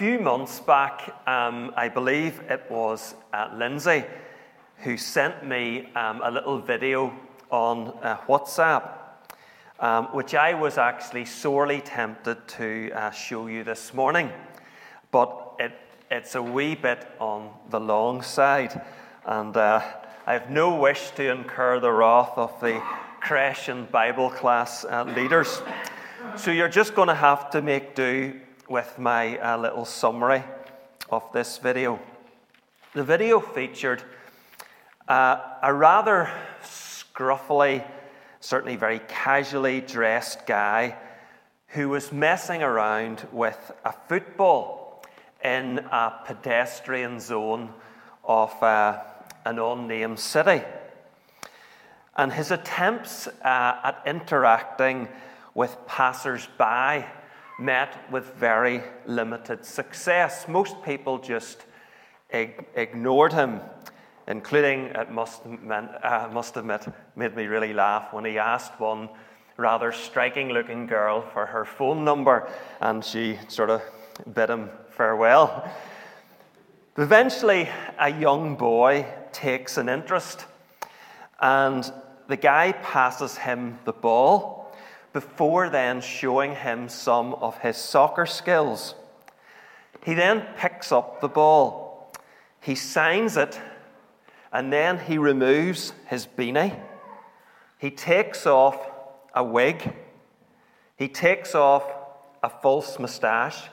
few months back, um, I believe it was uh, Lindsay who sent me um, a little video on uh, WhatsApp, um, which I was actually sorely tempted to uh, show you this morning. But it, it's a wee bit on the long side, and uh, I have no wish to incur the wrath of the creche and Bible class uh, leaders. So you're just going to have to make do with my uh, little summary of this video. The video featured uh, a rather scruffily, certainly very casually dressed guy who was messing around with a football in a pedestrian zone of uh, an unnamed city. And his attempts uh, at interacting with passers by met with very limited success. Most people just ig- ignored him, including, it must, meant, uh, must admit, made me really laugh when he asked one rather striking looking girl for her phone number and she sort of bid him farewell. Eventually, a young boy takes an interest and the guy passes him the ball before then showing him some of his soccer skills. He then picks up the ball, he signs it, and then he removes his beanie. He takes off a wig, he takes off a false moustache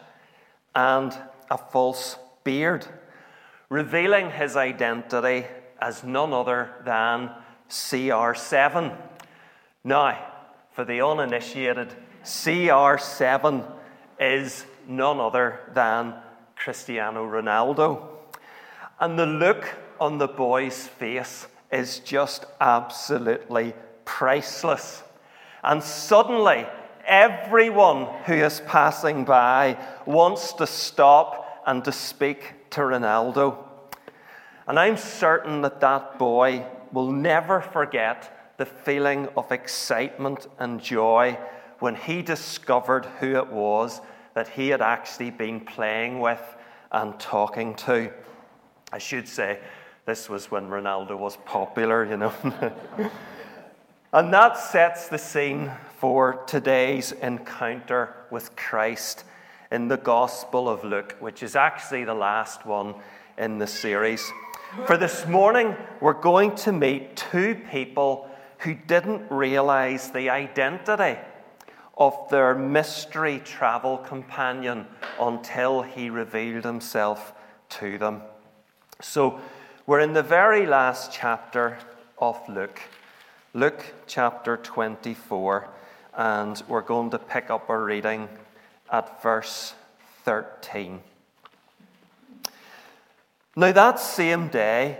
and a false beard, revealing his identity as none other than CR7. Now, for the uninitiated, CR7 is none other than Cristiano Ronaldo. And the look on the boy's face is just absolutely priceless. And suddenly, everyone who is passing by wants to stop and to speak to Ronaldo. And I'm certain that that boy will never forget the feeling of excitement and joy when he discovered who it was that he had actually been playing with and talking to. I should say, this was when Ronaldo was popular, you know. and that sets the scene for today's encounter with Christ in the Gospel of Luke, which is actually the last one in the series. For this morning, we're going to meet two people who didn't realize the identity of their mystery travel companion until he revealed himself to them. So, we're in the very last chapter of Luke, Luke chapter 24, and we're going to pick up our reading at verse 13. Now, that same day,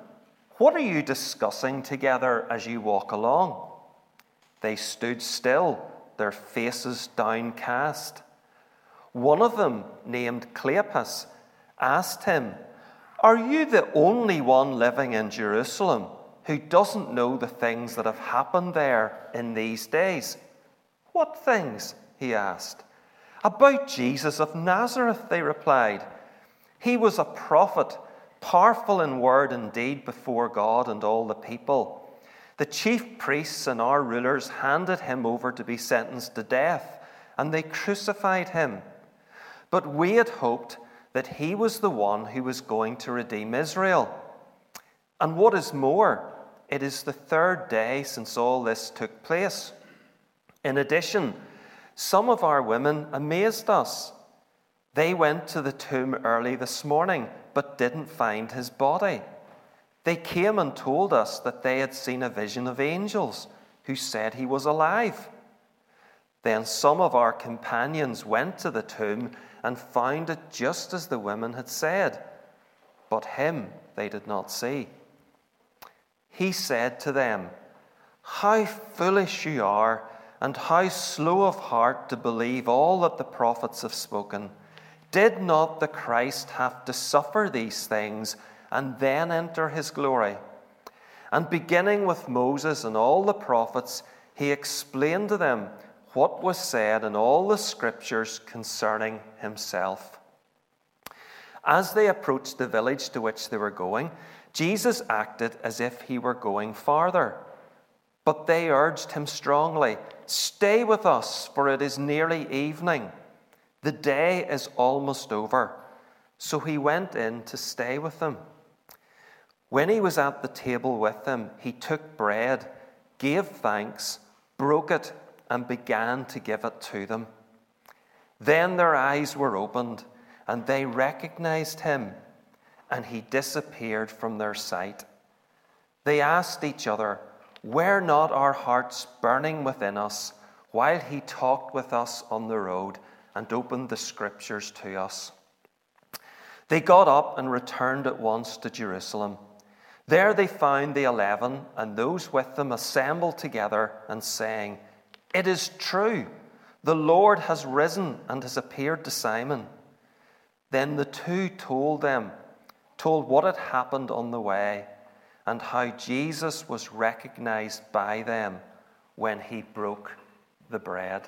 what are you discussing together as you walk along? They stood still, their faces downcast. One of them, named Cleopas, asked him, Are you the only one living in Jerusalem who doesn't know the things that have happened there in these days? What things? he asked. About Jesus of Nazareth, they replied. He was a prophet powerful in word and deed before God and all the people. The chief priests and our rulers handed him over to be sentenced to death, and they crucified him. But we had hoped that he was the one who was going to redeem Israel. And what is more, it is the third day since all this took place. In addition, some of our women amazed us. They went to the tomb early this morning but didn't find his body. They came and told us that they had seen a vision of angels who said he was alive. Then some of our companions went to the tomb and found it just as the women had said. but him they did not see. He said to them, How foolish you are, and how slow of heart to believe all that the prophets have spoken. Did not the Christ have to suffer these things and then enter his glory? And beginning with Moses and all the prophets, he explained to them what was said in all the scriptures concerning himself. As they approached the village to which they were going, Jesus acted as if he were going farther. But they urged him strongly, Stay with us, for it is nearly evening. The day is almost over. So he went in to stay with them. When he was at the table with them, he took bread, gave thanks, broke it, and began to give it to them. Then their eyes were opened and they recognized him, and he disappeared from their sight. They asked each other, Were not our hearts burning within us while he talked with us on the road and opened the scriptures to us? They got up and returned at once to Jerusalem. There they found the eleven and those with them assembled together and saying, It is true, the Lord has risen and has appeared to Simon. Then the two told them, told what had happened on the way, and how Jesus was recognized by them when he broke the bread.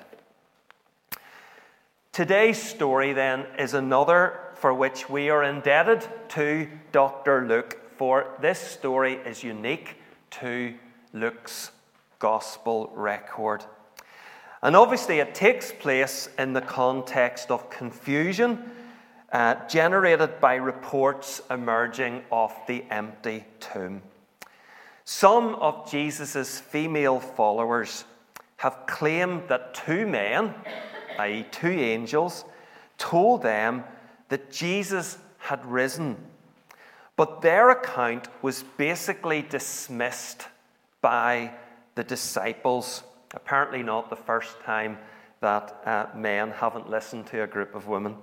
Today's story, then, is another for which we are indebted to Dr. Luke, for this story is unique to Luke's gospel record. And obviously, it takes place in the context of confusion uh, generated by reports emerging of the empty tomb. Some of Jesus' female followers have claimed that two men, i.e., two angels, told them that Jesus had risen. But their account was basically dismissed by the disciples. Apparently, not the first time that uh, men haven't listened to a group of women.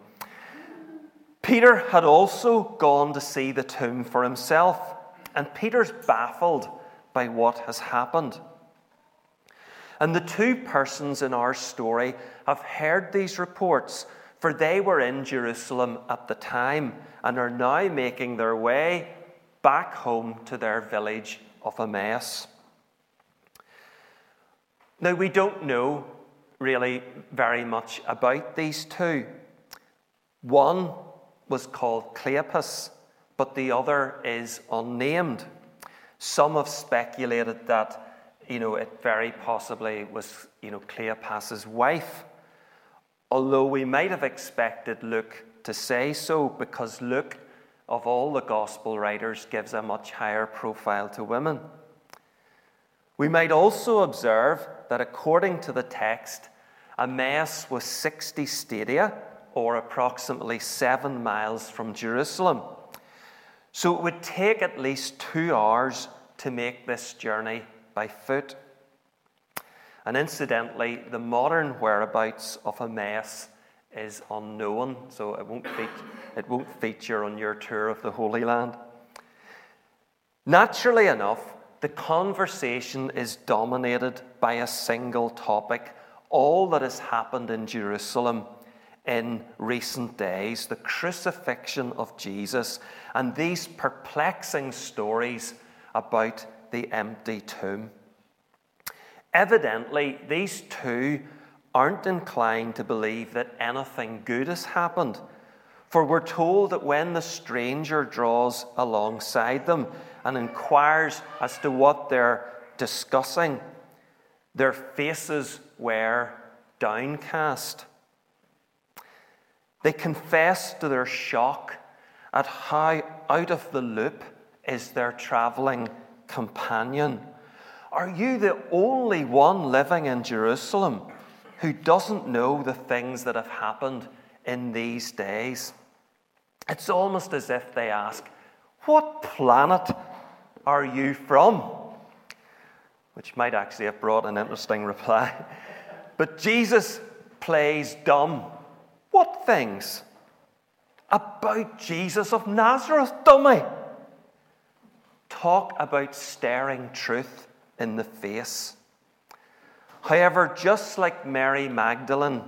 Peter had also gone to see the tomb for himself, and Peter's baffled by what has happened. And the two persons in our story have heard these reports, for they were in Jerusalem at the time and are now making their way back home to their village of Emmaus. Now, we don't know really very much about these two. One was called Cleopas, but the other is unnamed. Some have speculated that, you know, it very possibly was, you know, Cleopas's wife. Although we might have expected Luke to say so, because Luke, of all the gospel writers, gives a much higher profile to women. We might also observe that according to the text, Emmaus was 60 stadia, or approximately seven miles from Jerusalem. So it would take at least two hours to make this journey by foot. And incidentally, the modern whereabouts of Emmaus is unknown, so it won't, feature, it won't feature on your tour of the Holy Land. Naturally enough, the conversation is dominated by a single topic all that has happened in Jerusalem in recent days the crucifixion of Jesus and these perplexing stories about the empty tomb. Evidently, these two aren't inclined to believe that anything good has happened. For we're told that when the stranger draws alongside them and inquires as to what they're discussing, their faces were downcast. They confess to their shock at how out of the loop is their traveling companion. Are you the only one living in Jerusalem who doesn't know the things that have happened in these days? It's almost as if they ask, What planet are you from? Which might actually have brought an interesting reply. But Jesus plays dumb what things? About Jesus of Nazareth, dummy. Talk about staring truth in the face. However, just like Mary Magdalene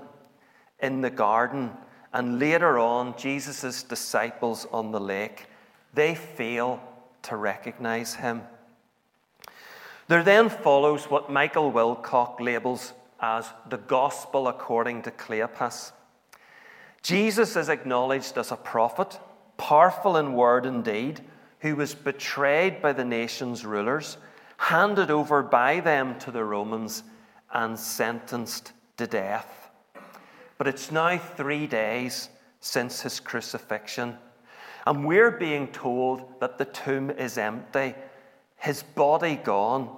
in the garden, and later on, Jesus' disciples on the lake, they fail to recognize him. There then follows what Michael Wilcock labels as the gospel according to Cleopas. Jesus is acknowledged as a prophet, powerful in word and deed, who was betrayed by the nation's rulers, handed over by them to the Romans, and sentenced to death. But it's now three days since his crucifixion, and we're being told that the tomb is empty, his body gone,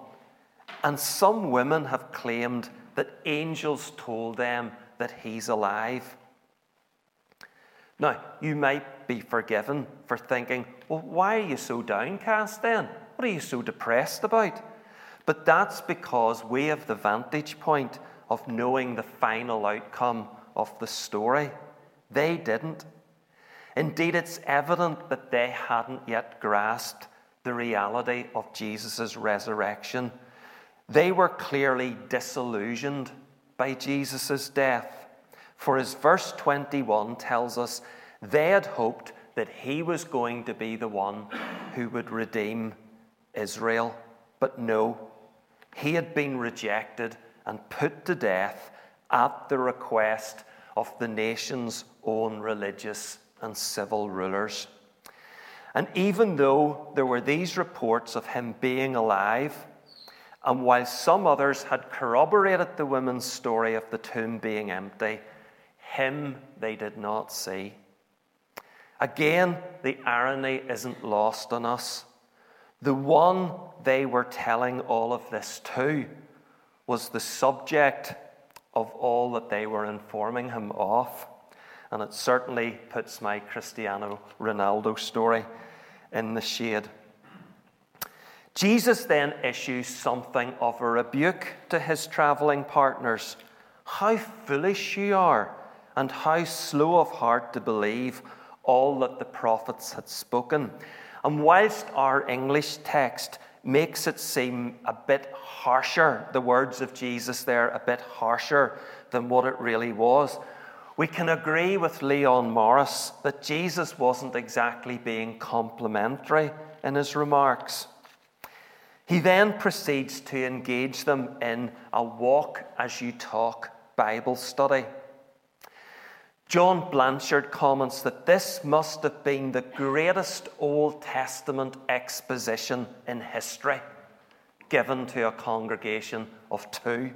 and some women have claimed that angels told them that he's alive. Now, you might be forgiven for thinking, well, why are you so downcast then? What are you so depressed about? But that's because we have the vantage point of knowing the final outcome of the story. They didn't. Indeed, it's evident that they hadn't yet grasped the reality of Jesus' resurrection. They were clearly disillusioned by Jesus' death. For as verse 21 tells us, they had hoped that he was going to be the one who would redeem Israel. But no, he had been rejected and put to death at the request of the nation's own religious and civil rulers. And even though there were these reports of him being alive, and while some others had corroborated the women's story of the tomb being empty, him they did not see. Again, the irony isn't lost on us. The one they were telling all of this to was the subject of all that they were informing him of. And it certainly puts my Cristiano Ronaldo story in the shade. Jesus then issues something of a rebuke to his traveling partners. How foolish you are, and how slow of heart to believe all that the prophets had spoken. And whilst our English text makes it seem a bit harsher, the words of Jesus there, a bit harsher than what it really was, we can agree with Leon Morris that Jesus wasn't exactly being complimentary in his remarks. He then proceeds to engage them in a walk as you talk Bible study. John Blanchard comments that this must have been the greatest Old Testament exposition in history given to a congregation of two.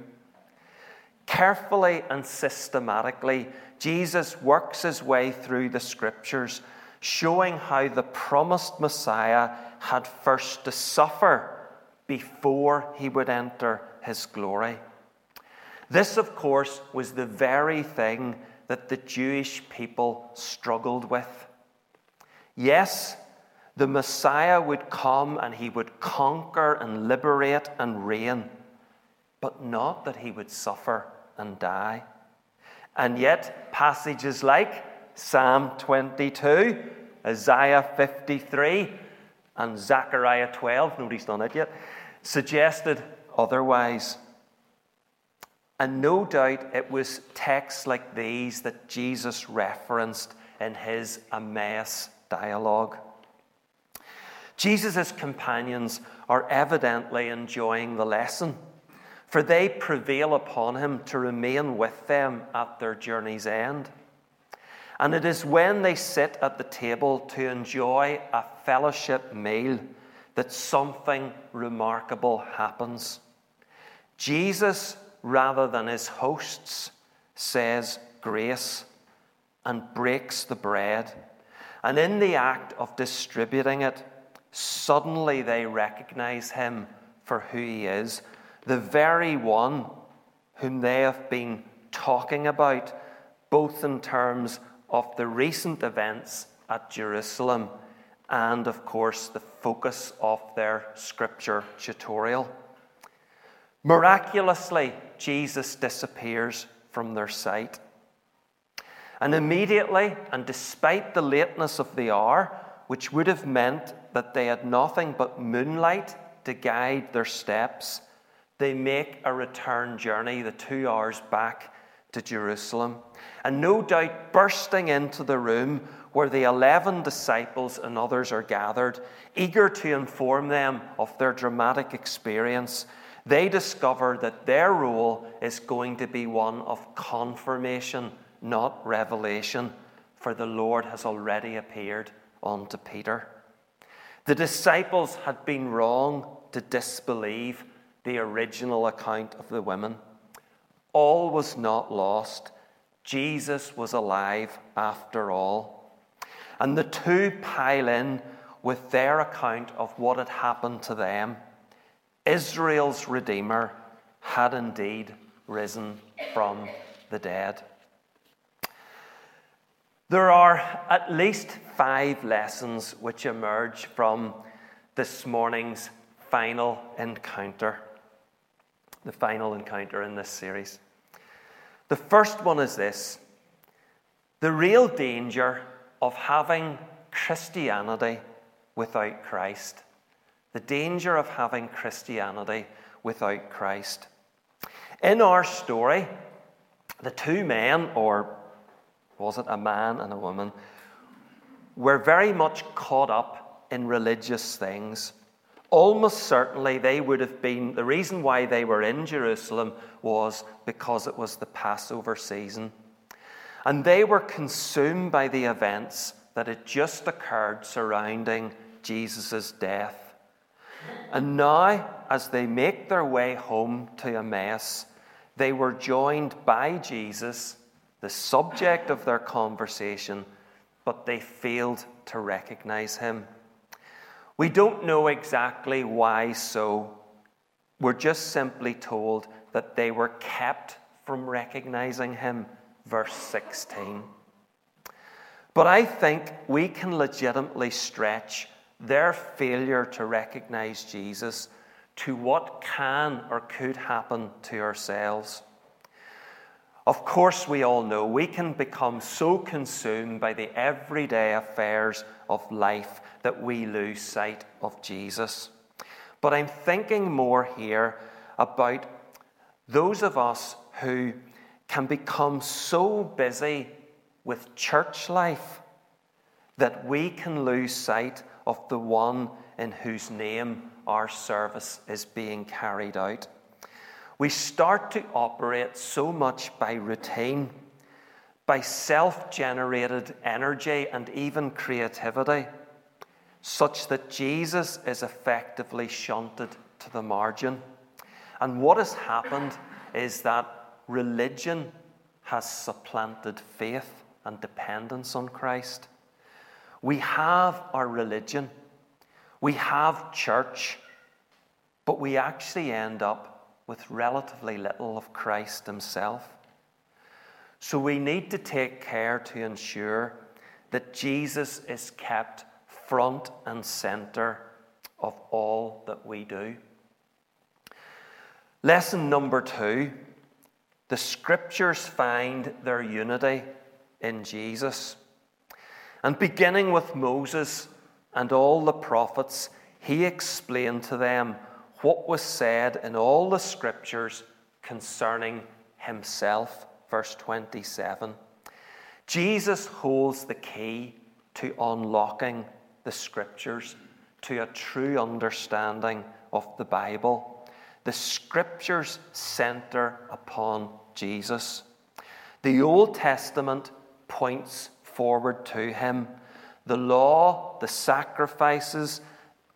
Carefully and systematically, Jesus works his way through the scriptures, showing how the promised Messiah had first to suffer before he would enter his glory. This, of course, was the very thing that the Jewish people struggled with. Yes, the Messiah would come and he would conquer and liberate and reign, but not that he would suffer and die. And yet, passages like Psalm 22, Isaiah 53, and Zechariah 12, nobody's done it yet, suggested otherwise. And no doubt it was texts like these that Jesus referenced in his Emmaus dialogue. Jesus' companions are evidently enjoying the lesson, for they prevail upon him to remain with them at their journey's end. And it is when they sit at the table to enjoy a fellowship meal that something remarkable happens. Jesus, rather than his hosts, says grace and breaks the bread. And in the act of distributing it, suddenly they recognize him for who he is, the very one whom they have been talking about, both in terms of the recent events at Jerusalem and, of course, the focus of their scripture tutorial. Miraculously, Jesus disappears from their sight. And immediately, and despite the lateness of the hour, which would have meant that they had nothing but moonlight to guide their steps, they make a return journey, the two hours back to Jerusalem. And no doubt, bursting into the room where the 11 disciples and others are gathered, eager to inform them of their dramatic experience, they discover that their role is going to be one of confirmation, not revelation, for the Lord has already appeared unto Peter. The disciples had been wrong to disbelieve the original account of the women. All was not lost. Jesus was alive after all. And the two pile in with their account of what had happened to them. Israel's Redeemer had indeed risen from the dead. There are at least five lessons which emerge from this morning's final encounter the final encounter in this series. The first one is this the real danger of having Christianity without Christ. The danger of having Christianity without Christ. In our story, the two men, or was it a man and a woman, were very much caught up in religious things. Almost certainly, they would have been, the reason why they were in Jerusalem was because it was the Passover season. And they were consumed by the events that had just occurred surrounding Jesus' death. And now, as they make their way home to Emmaus, they were joined by Jesus, the subject of their conversation, but they failed to recognize him. We don't know exactly why so. We're just simply told that they were kept from recognizing him, verse 16. But I think we can legitimately stretch their failure to recognize Jesus to what can or could happen to ourselves. Of course, we all know we can become so consumed by the everyday affairs of life that we lose sight of Jesus. But I'm thinking more here about those of us who can become so busy with church life that we can lose sight of the one in whose name our service is being carried out. We start to operate so much by routine, by self generated energy, and even creativity such that Jesus is effectively shunted to the margin. And what has happened is that religion has supplanted faith and dependence on Christ. We have our religion, we have church, but we actually end up with relatively little of Christ Himself. So we need to take care to ensure that Jesus is kept front and center of all that we do. Lesson number two the scriptures find their unity in Jesus. And beginning with Moses and all the prophets, he explained to them what was said in all the scriptures concerning himself. Verse 27. Jesus holds the key to unlocking the scriptures to a true understanding of the Bible. The scriptures center upon Jesus. The Old Testament points forward to him. The law, the sacrifices,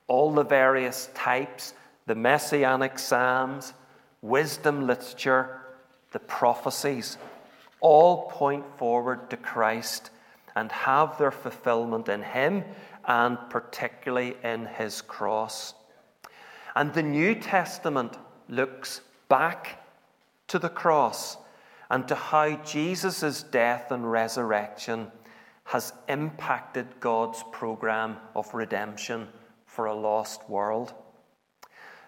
all the various types, the messianic psalms, wisdom literature, the prophecies, all point forward to Christ and have their fulfillment in him and particularly in his cross. And the New Testament looks back to the cross and to how Jesus' death and resurrection has impacted God's program of redemption for a lost world.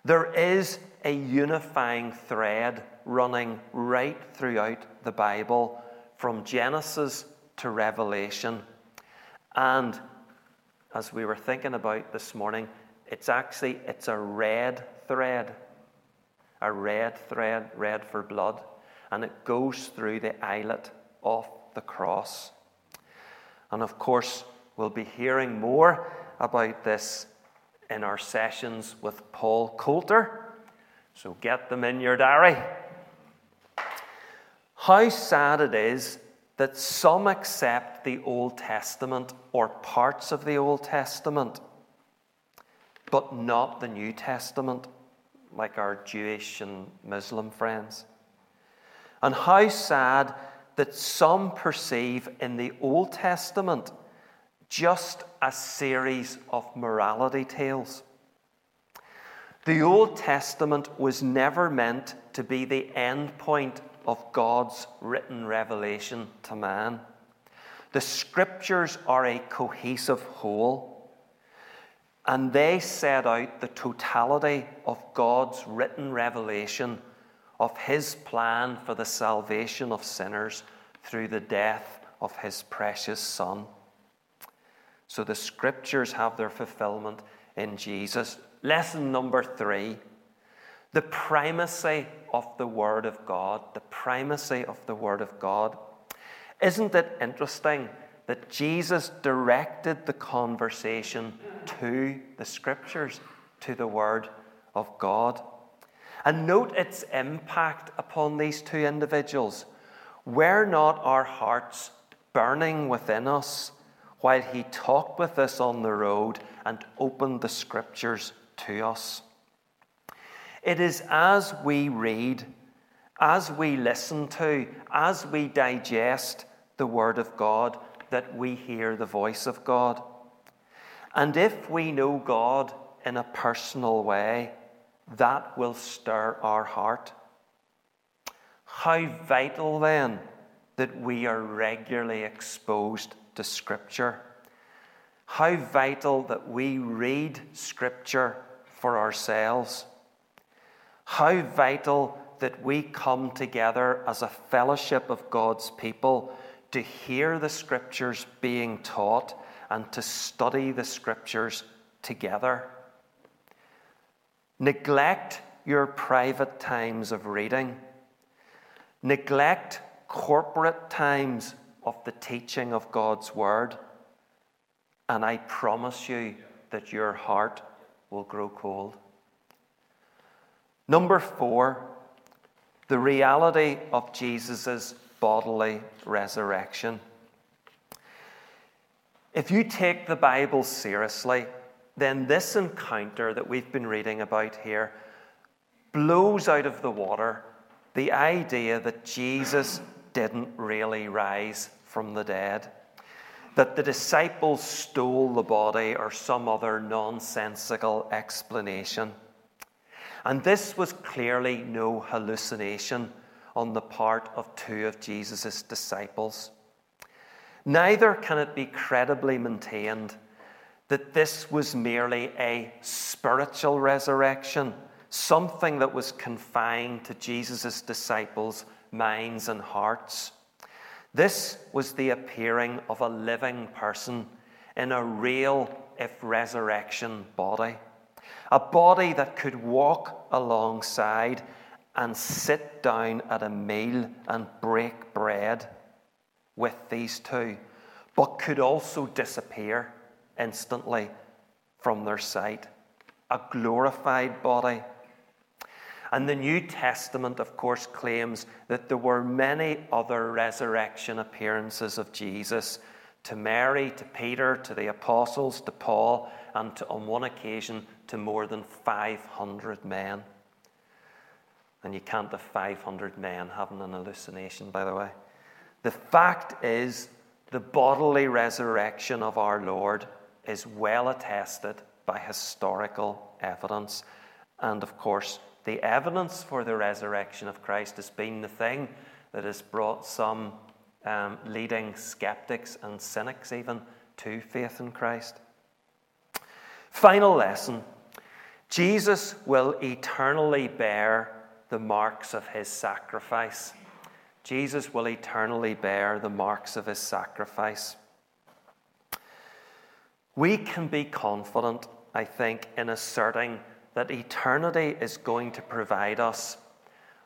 There is a unifying thread running right throughout the Bible from Genesis to revelation. And as we were thinking about this morning, it's actually it's a red thread. A red thread, red for blood, and it goes through the eyelet of the cross. And of course, we'll be hearing more about this in our sessions with Paul Coulter. So get them in your diary. How sad it is that some accept the Old Testament or parts of the Old Testament, but not the New Testament, like our Jewish and Muslim friends. And how sad that some perceive in the Old Testament just a series of morality tales. The Old Testament was never meant to be the end point of God's written revelation to man. The scriptures are a cohesive whole, and they set out the totality of God's written revelation of his plan for the salvation of sinners through the death of his precious Son. So the scriptures have their fulfillment in Jesus. Lesson number three the primacy of the Word of God. The primacy of the Word of God. Isn't it interesting that Jesus directed the conversation to the Scriptures, to the Word of God? And note its impact upon these two individuals. Were not our hearts burning within us while he talked with us on the road and opened the scriptures to us. It is as we read, as we listen to, as we digest the Word of God that we hear the voice of God. And if we know God in a personal way, that will stir our heart. How vital then that we are regularly exposed to Scripture. How vital that we read Scripture for ourselves. How vital that we come together as a fellowship of God's people to hear the Scriptures being taught and to study the Scriptures together. Neglect your private times of reading. Neglect corporate times of the teaching of God's Word, and I promise you that your heart will grow cold. Number four, the reality of Jesus' bodily resurrection. If you take the Bible seriously, then this encounter that we've been reading about here blows out of the water the idea that Jesus didn't really rise from the dead, that the disciples stole the body or some other nonsensical explanation. And this was clearly no hallucination on the part of two of Jesus' disciples. Neither can it be credibly maintained that this was merely a spiritual resurrection, something that was confined to Jesus' disciples' minds and hearts. This was the appearing of a living person in a real, if resurrection, body. A body that could walk alongside and sit down at a meal and break bread with these two, but could also disappear instantly from their sight. A glorified body and the New Testament, of course, claims that there were many other resurrection appearances of Jesus to Mary, to Peter, to the apostles, to Paul, and to, on one occasion to more than 500 men. And you can't have 500 men having an hallucination, by the way. The fact is, the bodily resurrection of our Lord is well attested by historical evidence. And of course, the evidence for the resurrection of Christ has been the thing that has brought some um, leading skeptics and cynics even to faith in Christ. Final lesson Jesus will eternally bear the marks of his sacrifice. Jesus will eternally bear the marks of his sacrifice. We can be confident, I think, in asserting that eternity is going to provide us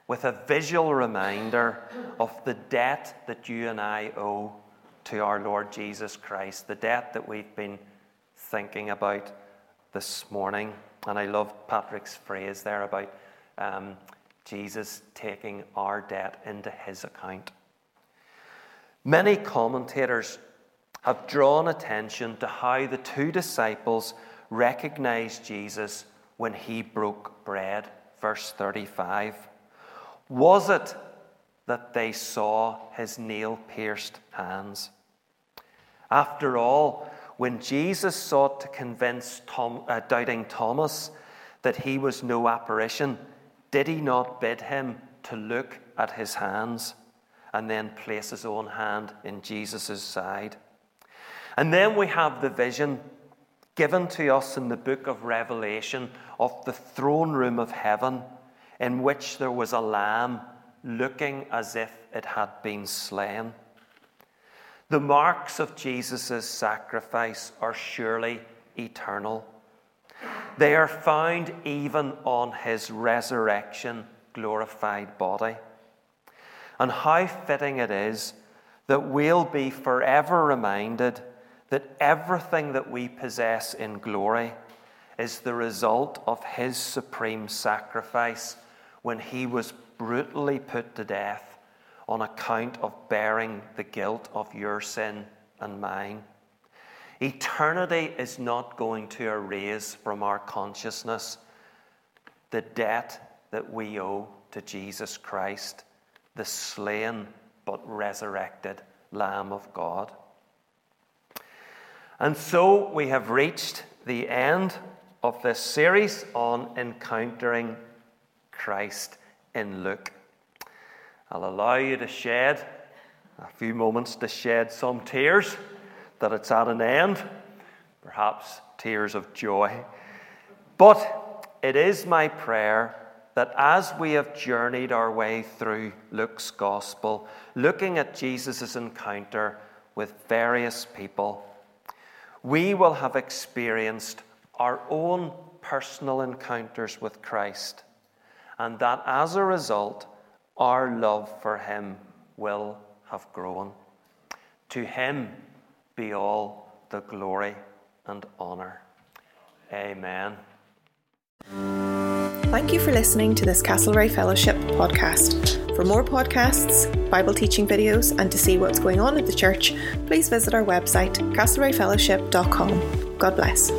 with a visual reminder of the debt that you and I owe to our Lord Jesus Christ, the debt that we've been thinking about this morning. And I love Patrick's phrase there about um, Jesus taking our debt into his account. Many commentators have drawn attention to how the two disciples recognized Jesus when he broke bread. Verse 35. Was it that they saw his nail pierced hands? After all, when Jesus sought to convince Tom, uh, doubting Thomas that he was no apparition, did he not bid him to look at his hands and then place his own hand in Jesus' side? And then we have the vision given to us in the book of Revelation of the throne room of heaven, in which there was a lamb looking as if it had been slain. The marks of Jesus' sacrifice are surely eternal. They are found even on his resurrection glorified body. And how fitting it is that we'll be forever reminded that everything that we possess in glory is the result of his supreme sacrifice when he was brutally put to death on account of bearing the guilt of your sin and mine. Eternity is not going to erase from our consciousness the debt that we owe to Jesus Christ, the slain but resurrected Lamb of God. And so we have reached the end of this series on encountering Christ in Luke. I'll allow you to shed a few moments to shed some tears that it's at an end, perhaps tears of joy. But it is my prayer that as we have journeyed our way through Luke's gospel, looking at Jesus' encounter with various people, we will have experienced our own personal encounters with Christ, and that as a result, our love for Him will have grown. To Him be all the glory and honour. Amen. Thank you for listening to this Castlereagh Fellowship podcast. For more podcasts, Bible teaching videos, and to see what's going on at the church, please visit our website, castlereaghfellowship.com. God bless.